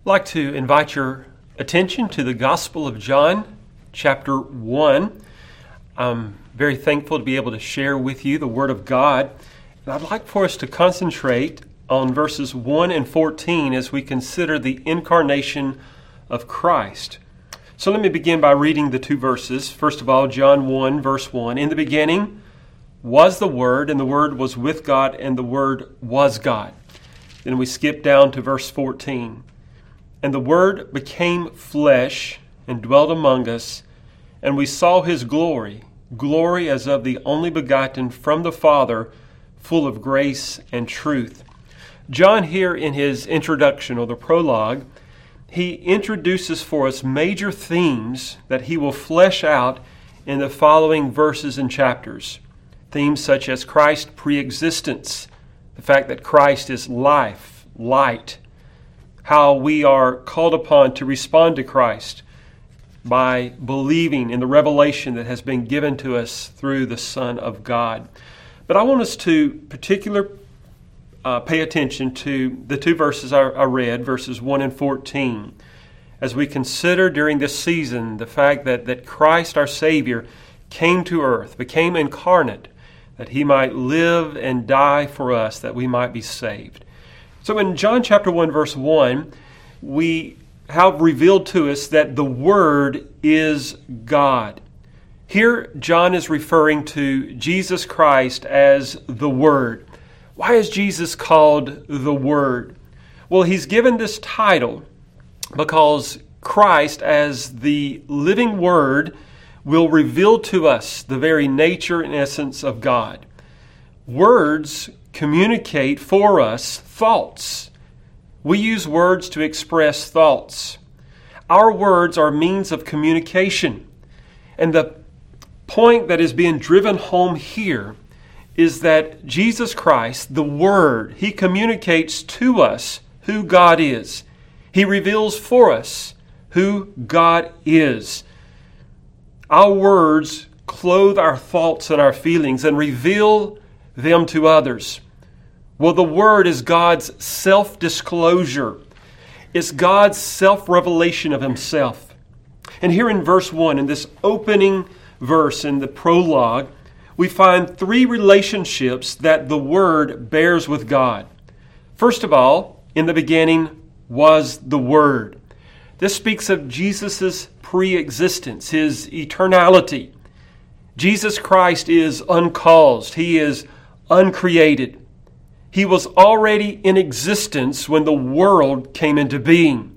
I'd like to invite your attention to the Gospel of John, chapter 1. I'm very thankful to be able to share with you the Word of God. And I'd like for us to concentrate on verses 1 and 14 as we consider the incarnation of Christ. So let me begin by reading the two verses. First of all, John 1, verse 1. In the beginning was the Word, and the Word was with God, and the Word was God. Then we skip down to verse 14. And the Word became flesh and dwelt among us, and we saw his glory, glory as of the only begotten from the Father, full of grace and truth. John, here in his introduction or the prologue, he introduces for us major themes that he will flesh out in the following verses and chapters. Themes such as Christ's preexistence, the fact that Christ is life, light, how we are called upon to respond to Christ by believing in the revelation that has been given to us through the Son of God. But I want us to particular uh, pay attention to the two verses I, I read, verses 1 and 14, as we consider during this season the fact that, that Christ our Savior came to earth, became incarnate, that he might live and die for us, that we might be saved. So in John chapter 1, verse 1, we have revealed to us that the Word is God. Here, John is referring to Jesus Christ as the Word. Why is Jesus called the Word? Well, he's given this title because Christ, as the living Word, will reveal to us the very nature and essence of God. Words communicate for us thoughts. We use words to express thoughts. Our words are means of communication. And the point that is being driven home here is that Jesus Christ, the Word, He communicates to us who God is. He reveals for us who God is. Our words clothe our thoughts and our feelings and reveal them to others. Well, the Word is God's self disclosure, it's God's self revelation of Himself. And here in verse 1, in this opening verse in the prologue, we find three relationships that the Word bears with God. First of all, in the beginning was the Word. This speaks of Jesus' pre existence, his eternality. Jesus Christ is uncaused, he is uncreated. He was already in existence when the world came into being.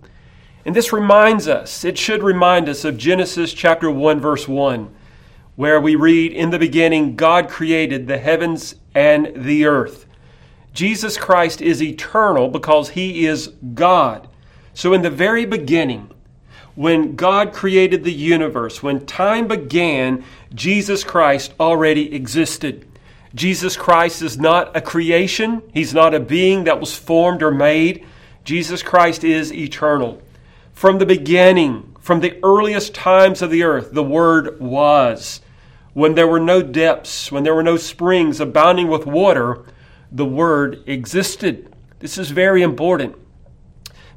And this reminds us, it should remind us of Genesis chapter 1, verse 1, where we read, In the beginning, God created the heavens and the earth. Jesus Christ is eternal because he is God. So, in the very beginning, when God created the universe, when time began, Jesus Christ already existed. Jesus Christ is not a creation, He's not a being that was formed or made. Jesus Christ is eternal. From the beginning, from the earliest times of the earth, the Word was. When there were no depths, when there were no springs abounding with water, the Word existed. This is very important.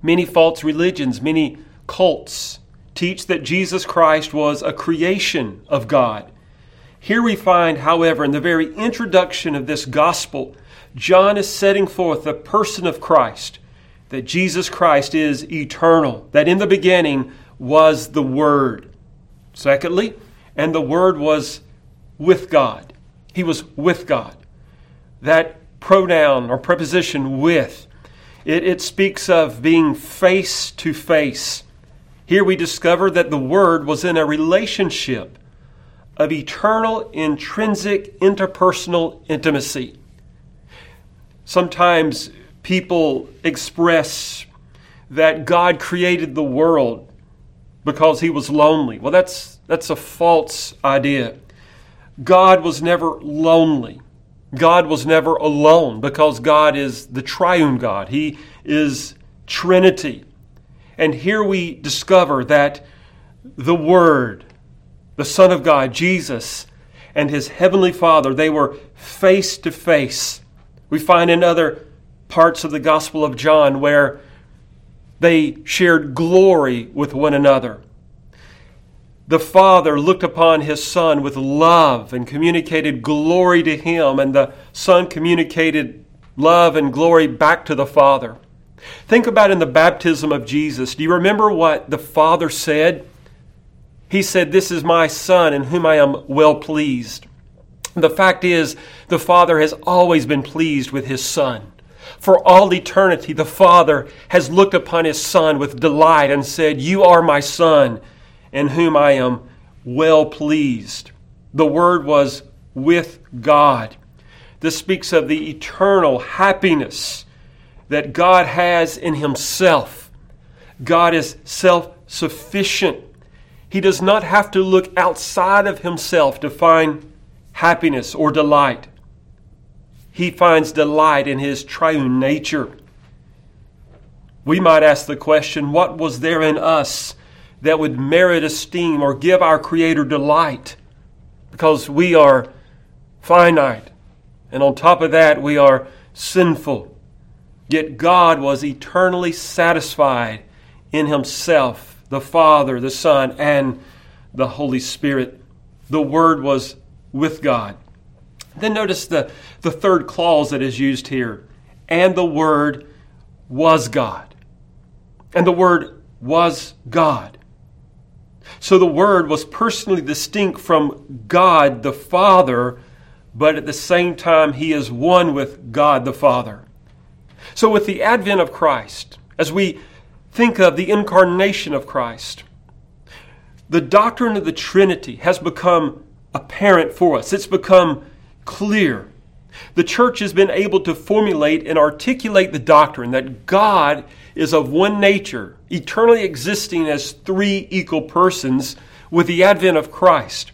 Many false religions, many cults teach that Jesus Christ was a creation of God. Here we find, however, in the very introduction of this gospel, John is setting forth the person of Christ, that Jesus Christ is eternal, that in the beginning was the Word. Secondly, and the Word was with God. He was with God. That pronoun or preposition with, it, it speaks of being face to face. Here we discover that the Word was in a relationship of eternal, intrinsic, interpersonal intimacy. Sometimes people express that God created the world because he was lonely. Well, that's, that's a false idea. God was never lonely. God was never alone because God is the triune God. He is Trinity. And here we discover that the Word, the Son of God, Jesus, and his heavenly Father, they were face to face. We find in other parts of the Gospel of John where They shared glory with one another. The Father looked upon His Son with love and communicated glory to Him, and the Son communicated love and glory back to the Father. Think about in the baptism of Jesus. Do you remember what the Father said? He said, This is my Son in whom I am well pleased. The fact is, the Father has always been pleased with His Son. For all eternity, the Father has looked upon His Son with delight and said, You are my Son in whom I am well pleased. The Word was with God. This speaks of the eternal happiness that God has in Himself. God is self sufficient. He does not have to look outside of Himself to find happiness or delight. He finds delight in His triune nature. We might ask the question what was there in us that would merit esteem or give our Creator delight? Because we are finite. And on top of that, we are sinful. Yet God was eternally satisfied in Himself, the Father, the Son, and the Holy Spirit. The Word was with God. Then notice the, the third clause that is used here. And the Word was God. And the Word was God. So the Word was personally distinct from God the Father, but at the same time, He is one with God the Father. So, with the advent of Christ, as we think of the incarnation of Christ, the doctrine of the Trinity has become apparent for us. It's become clear. The church has been able to formulate and articulate the doctrine that God is of one nature, eternally existing as three equal persons with the advent of Christ.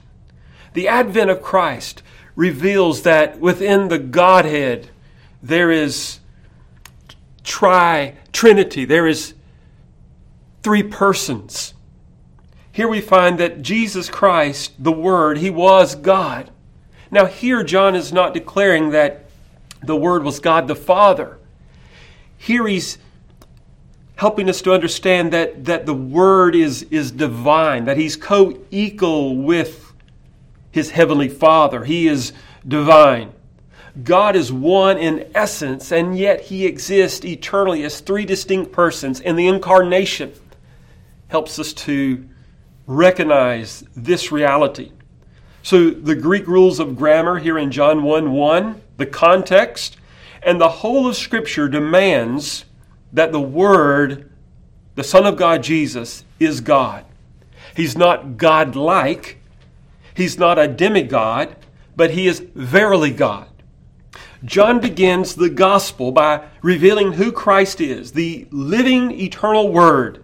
The advent of Christ reveals that within the Godhead there is tri trinity. There is three persons. Here we find that Jesus Christ, the Word, He was God. Now, here John is not declaring that the Word was God the Father. Here he's helping us to understand that, that the Word is, is divine, that He's co equal with His Heavenly Father. He is divine. God is one in essence, and yet He exists eternally as three distinct persons. in the incarnation helps us to recognize this reality. So, the Greek rules of grammar here in John 1 1, the context, and the whole of Scripture demands that the Word, the Son of God Jesus, is God. He's not God like, He's not a demigod, but He is verily God. John begins the gospel by revealing who Christ is, the living eternal Word,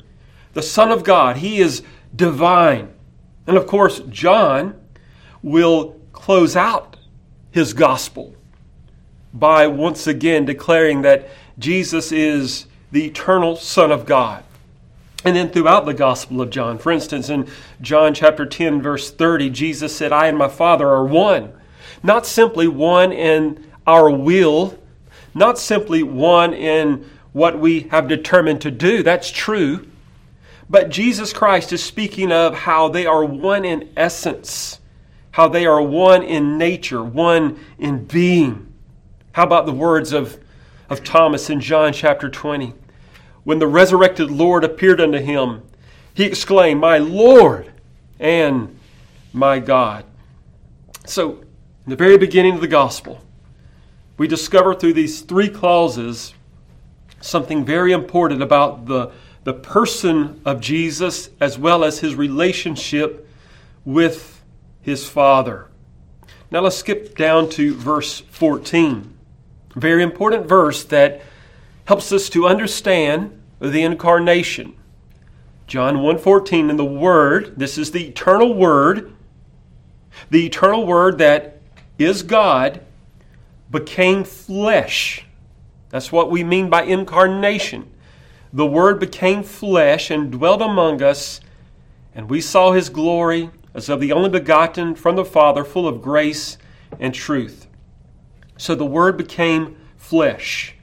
the Son of God. He is divine. And of course, John will close out his gospel by once again declaring that Jesus is the eternal Son of God. And then throughout the Gospel of John, for instance, in John chapter 10, verse 30, Jesus said, I and my Father are one. Not simply one in our will, not simply one in what we have determined to do. That's true. But Jesus Christ is speaking of how they are one in essence, how they are one in nature, one in being. How about the words of, of Thomas in John chapter 20? When the resurrected Lord appeared unto him, he exclaimed, My Lord and my God. So, in the very beginning of the gospel, we discover through these three clauses something very important about the, the person of Jesus as well as his relationship with his Father. Now let's skip down to verse 14. Very important verse that helps us to understand the incarnation. John 1:14 in the word, this is the eternal word, the eternal word that is God became flesh. That's what we mean by incarnation. The Word became flesh and dwelt among us, and we saw His glory as of the only begotten from the Father, full of grace and truth. So the Word became flesh.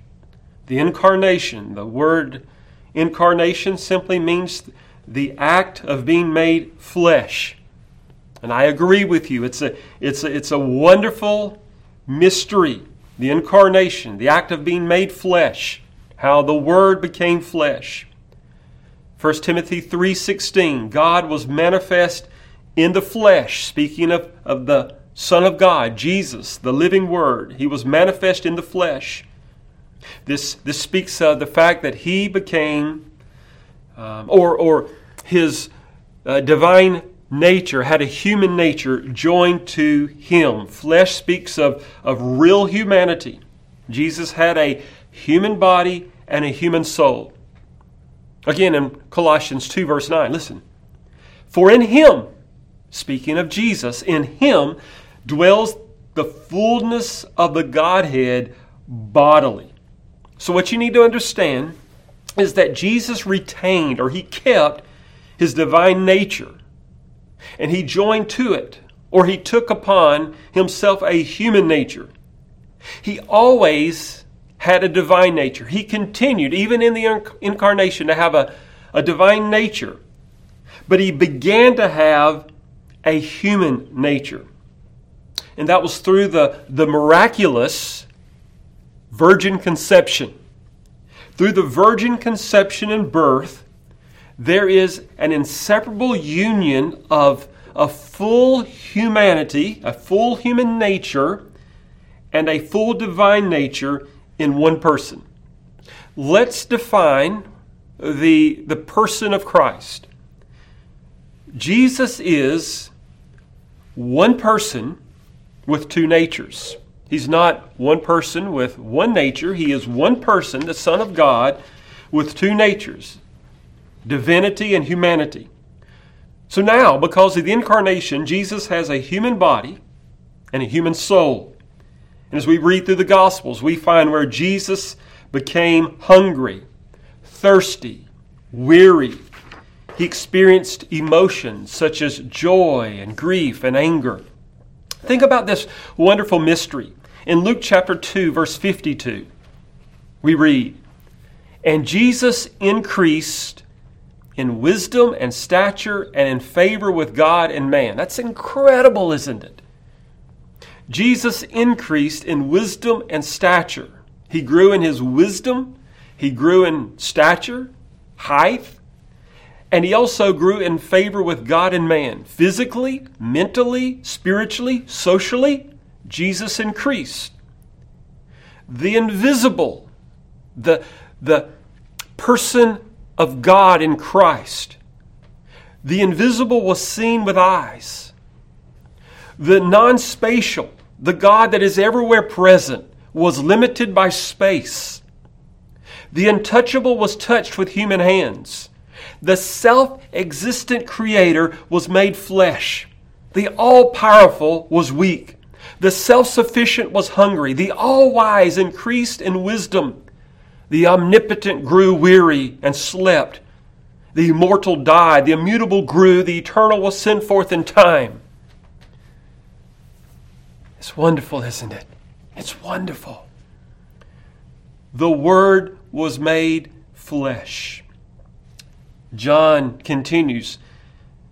The incarnation, the Word incarnation simply means the act of being made flesh. And I agree with you. It's a, it's a, it's a wonderful mystery. The incarnation, the act of being made flesh, how the Word became flesh. 1 Timothy 3:16 God was manifest in the flesh speaking of, of the son of God Jesus the living word. He was manifest in the flesh. This this speaks of the fact that he became um, or or his uh, divine nature had a human nature joined to him. Flesh speaks of of real humanity. Jesus had a human body and a human soul Again in Colossians 2, verse 9, listen. For in him, speaking of Jesus, in him dwells the fullness of the Godhead bodily. So, what you need to understand is that Jesus retained or he kept his divine nature and he joined to it or he took upon himself a human nature. He always had a divine nature. He continued, even in the incarnation, to have a, a divine nature. But he began to have a human nature. And that was through the, the miraculous virgin conception. Through the virgin conception and birth, there is an inseparable union of a full humanity, a full human nature, and a full divine nature in one person. Let's define the, the person of Christ. Jesus is one person with two natures. He's not one person with one nature. He is one person, the Son of God, with two natures divinity and humanity. So now, because of the incarnation, Jesus has a human body and a human soul. And as we read through the Gospels, we find where Jesus became hungry, thirsty, weary. He experienced emotions such as joy and grief and anger. Think about this wonderful mystery. In Luke chapter 2, verse 52, we read, And Jesus increased in wisdom and stature and in favor with God and man. That's incredible, isn't it? Jesus increased in wisdom and stature. He grew in his wisdom, he grew in stature, height, and he also grew in favor with God and man. Physically, mentally, spiritually, socially, Jesus increased. The invisible, the, the person of God in Christ, the invisible was seen with eyes. The non spatial, the God that is everywhere present, was limited by space. The untouchable was touched with human hands. The self existent Creator was made flesh. The all powerful was weak. The self sufficient was hungry. The all wise increased in wisdom. The omnipotent grew weary and slept. The immortal died. The immutable grew. The eternal was sent forth in time. It's wonderful, isn't it? It's wonderful. The Word was made flesh. John continues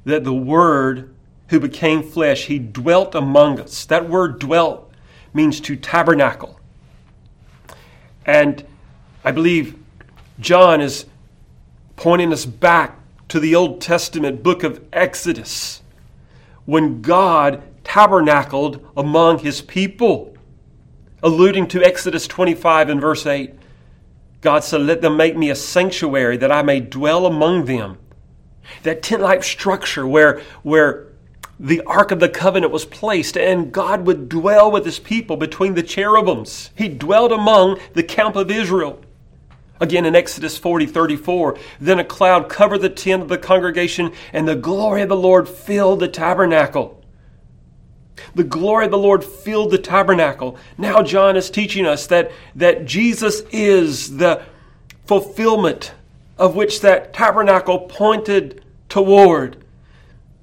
that the Word who became flesh, he dwelt among us. That word dwelt means to tabernacle. And I believe John is pointing us back to the Old Testament book of Exodus when God tabernacled among his people. Alluding to Exodus 25 and verse 8, God said, Let them make me a sanctuary that I may dwell among them. That tent like structure where, where the Ark of the Covenant was placed, and God would dwell with his people between the cherubims. He dwelled among the camp of Israel. Again in Exodus 40 34, then a cloud covered the tent of the congregation, and the glory of the Lord filled the tabernacle. The glory of the Lord filled the tabernacle. Now John is teaching us that, that Jesus is the fulfillment of which that tabernacle pointed toward.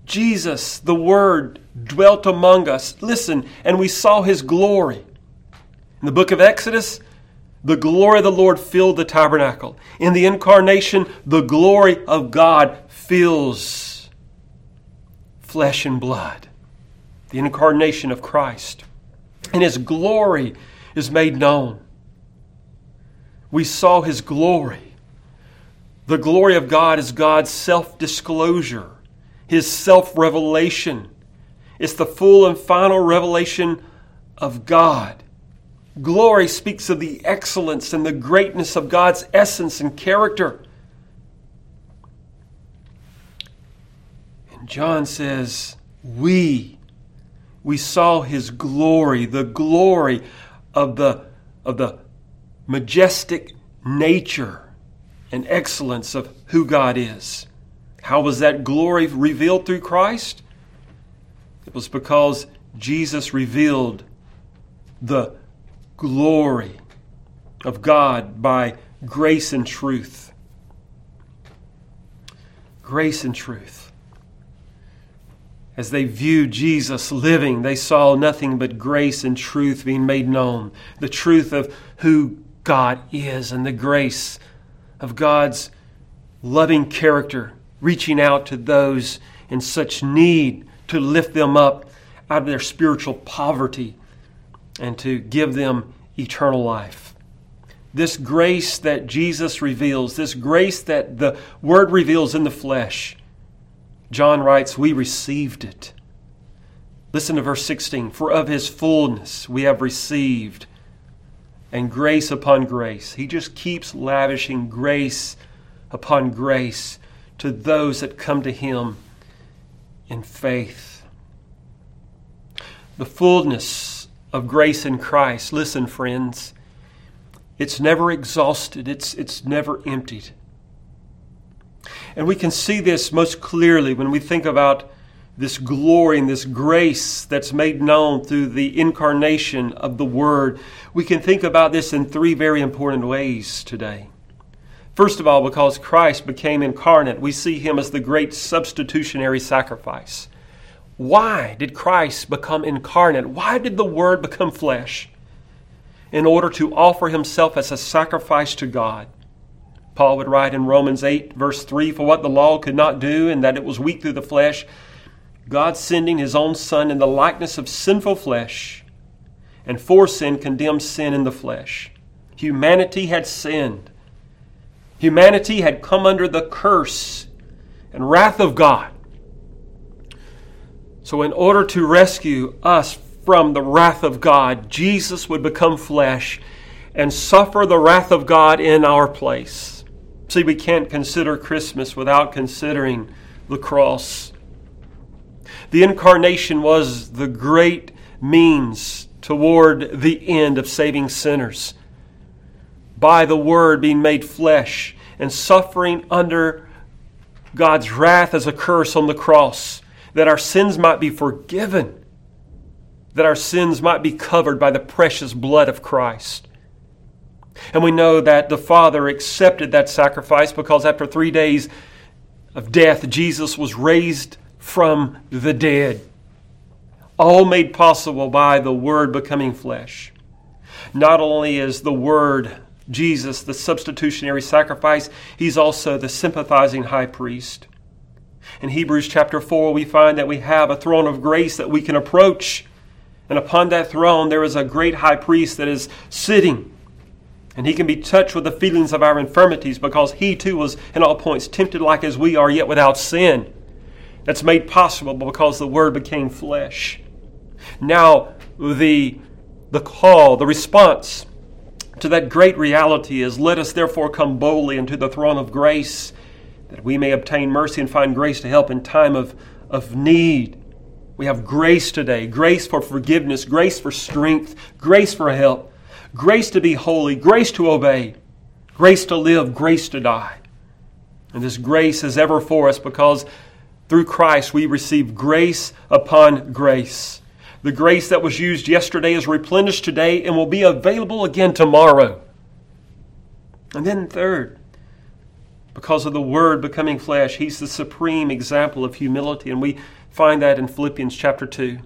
Jesus, the Word, dwelt among us. Listen, and we saw his glory. In the book of Exodus, the glory of the Lord filled the tabernacle. In the incarnation, the glory of God fills flesh and blood. The incarnation of Christ. And his glory is made known. We saw his glory. The glory of God is God's self disclosure, his self revelation. It's the full and final revelation of God. Glory speaks of the excellence and the greatness of God's essence and character. And John says, We, we saw his glory, the glory of the, of the majestic nature and excellence of who God is. How was that glory revealed through Christ? It was because Jesus revealed the glory of God by grace and truth. Grace and truth. As they viewed Jesus living, they saw nothing but grace and truth being made known. The truth of who God is and the grace of God's loving character reaching out to those in such need to lift them up out of their spiritual poverty and to give them eternal life. This grace that Jesus reveals, this grace that the Word reveals in the flesh, John writes, we received it. Listen to verse 16. For of his fullness we have received, and grace upon grace. He just keeps lavishing grace upon grace to those that come to him in faith. The fullness of grace in Christ, listen, friends, it's never exhausted, it's, it's never emptied. And we can see this most clearly when we think about this glory and this grace that's made known through the incarnation of the Word. We can think about this in three very important ways today. First of all, because Christ became incarnate, we see him as the great substitutionary sacrifice. Why did Christ become incarnate? Why did the Word become flesh? In order to offer himself as a sacrifice to God. Paul would write in Romans 8, verse 3 For what the law could not do, and that it was weak through the flesh, God sending his own Son in the likeness of sinful flesh, and for sin condemned sin in the flesh. Humanity had sinned. Humanity had come under the curse and wrath of God. So, in order to rescue us from the wrath of God, Jesus would become flesh and suffer the wrath of God in our place. See, we can't consider Christmas without considering the cross. The incarnation was the great means toward the end of saving sinners. By the Word being made flesh and suffering under God's wrath as a curse on the cross that our sins might be forgiven, that our sins might be covered by the precious blood of Christ. And we know that the Father accepted that sacrifice because after three days of death, Jesus was raised from the dead. All made possible by the Word becoming flesh. Not only is the Word, Jesus, the substitutionary sacrifice, He's also the sympathizing high priest. In Hebrews chapter 4, we find that we have a throne of grace that we can approach. And upon that throne, there is a great high priest that is sitting. And he can be touched with the feelings of our infirmities because he too was in all points tempted like as we are, yet without sin. That's made possible because the Word became flesh. Now, the, the call, the response to that great reality is let us therefore come boldly into the throne of grace that we may obtain mercy and find grace to help in time of, of need. We have grace today grace for forgiveness, grace for strength, grace for help, grace to be holy, grace to obey, grace to live, grace to die. And this grace is ever for us because through Christ we receive grace upon grace. The grace that was used yesterday is replenished today and will be available again tomorrow. And then, third, because of the Word becoming flesh. He's the supreme example of humility. And we find that in Philippians chapter 2.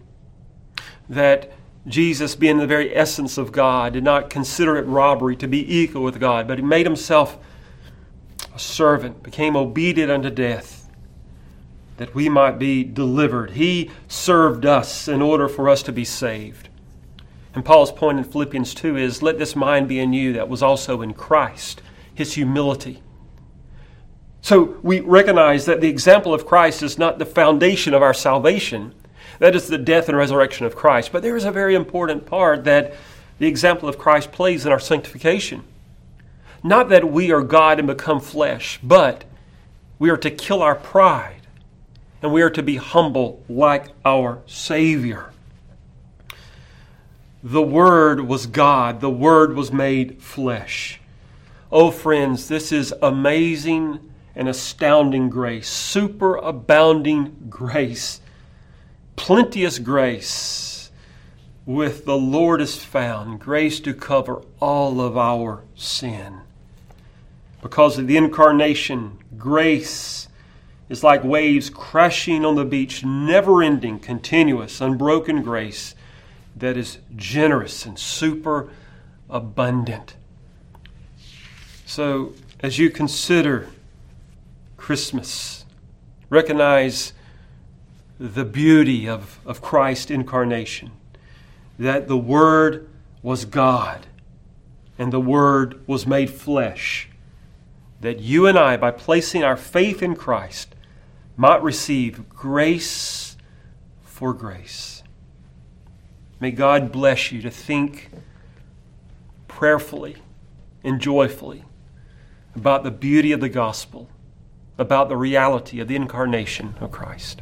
That Jesus, being the very essence of God, did not consider it robbery to be equal with God, but he made himself a servant, became obedient unto death, that we might be delivered. He served us in order for us to be saved. And Paul's point in Philippians 2 is let this mind be in you that was also in Christ, his humility. So we recognize that the example of Christ is not the foundation of our salvation. That is the death and resurrection of Christ. But there is a very important part that the example of Christ plays in our sanctification. Not that we are God and become flesh, but we are to kill our pride and we are to be humble like our Savior. The Word was God, the Word was made flesh. Oh, friends, this is amazing and astounding grace, superabounding grace, plenteous grace with the Lord is found, grace to cover all of our sin. Because of the incarnation, grace is like waves crashing on the beach, never ending, continuous, unbroken grace that is generous and super abundant. So, as you consider Christmas, recognize the beauty of, of Christ's incarnation, that the Word was God and the Word was made flesh that you and I, by placing our faith in Christ, might receive grace for grace. May God bless you to think prayerfully and joyfully about the beauty of the gospel, about the reality of the incarnation of Christ.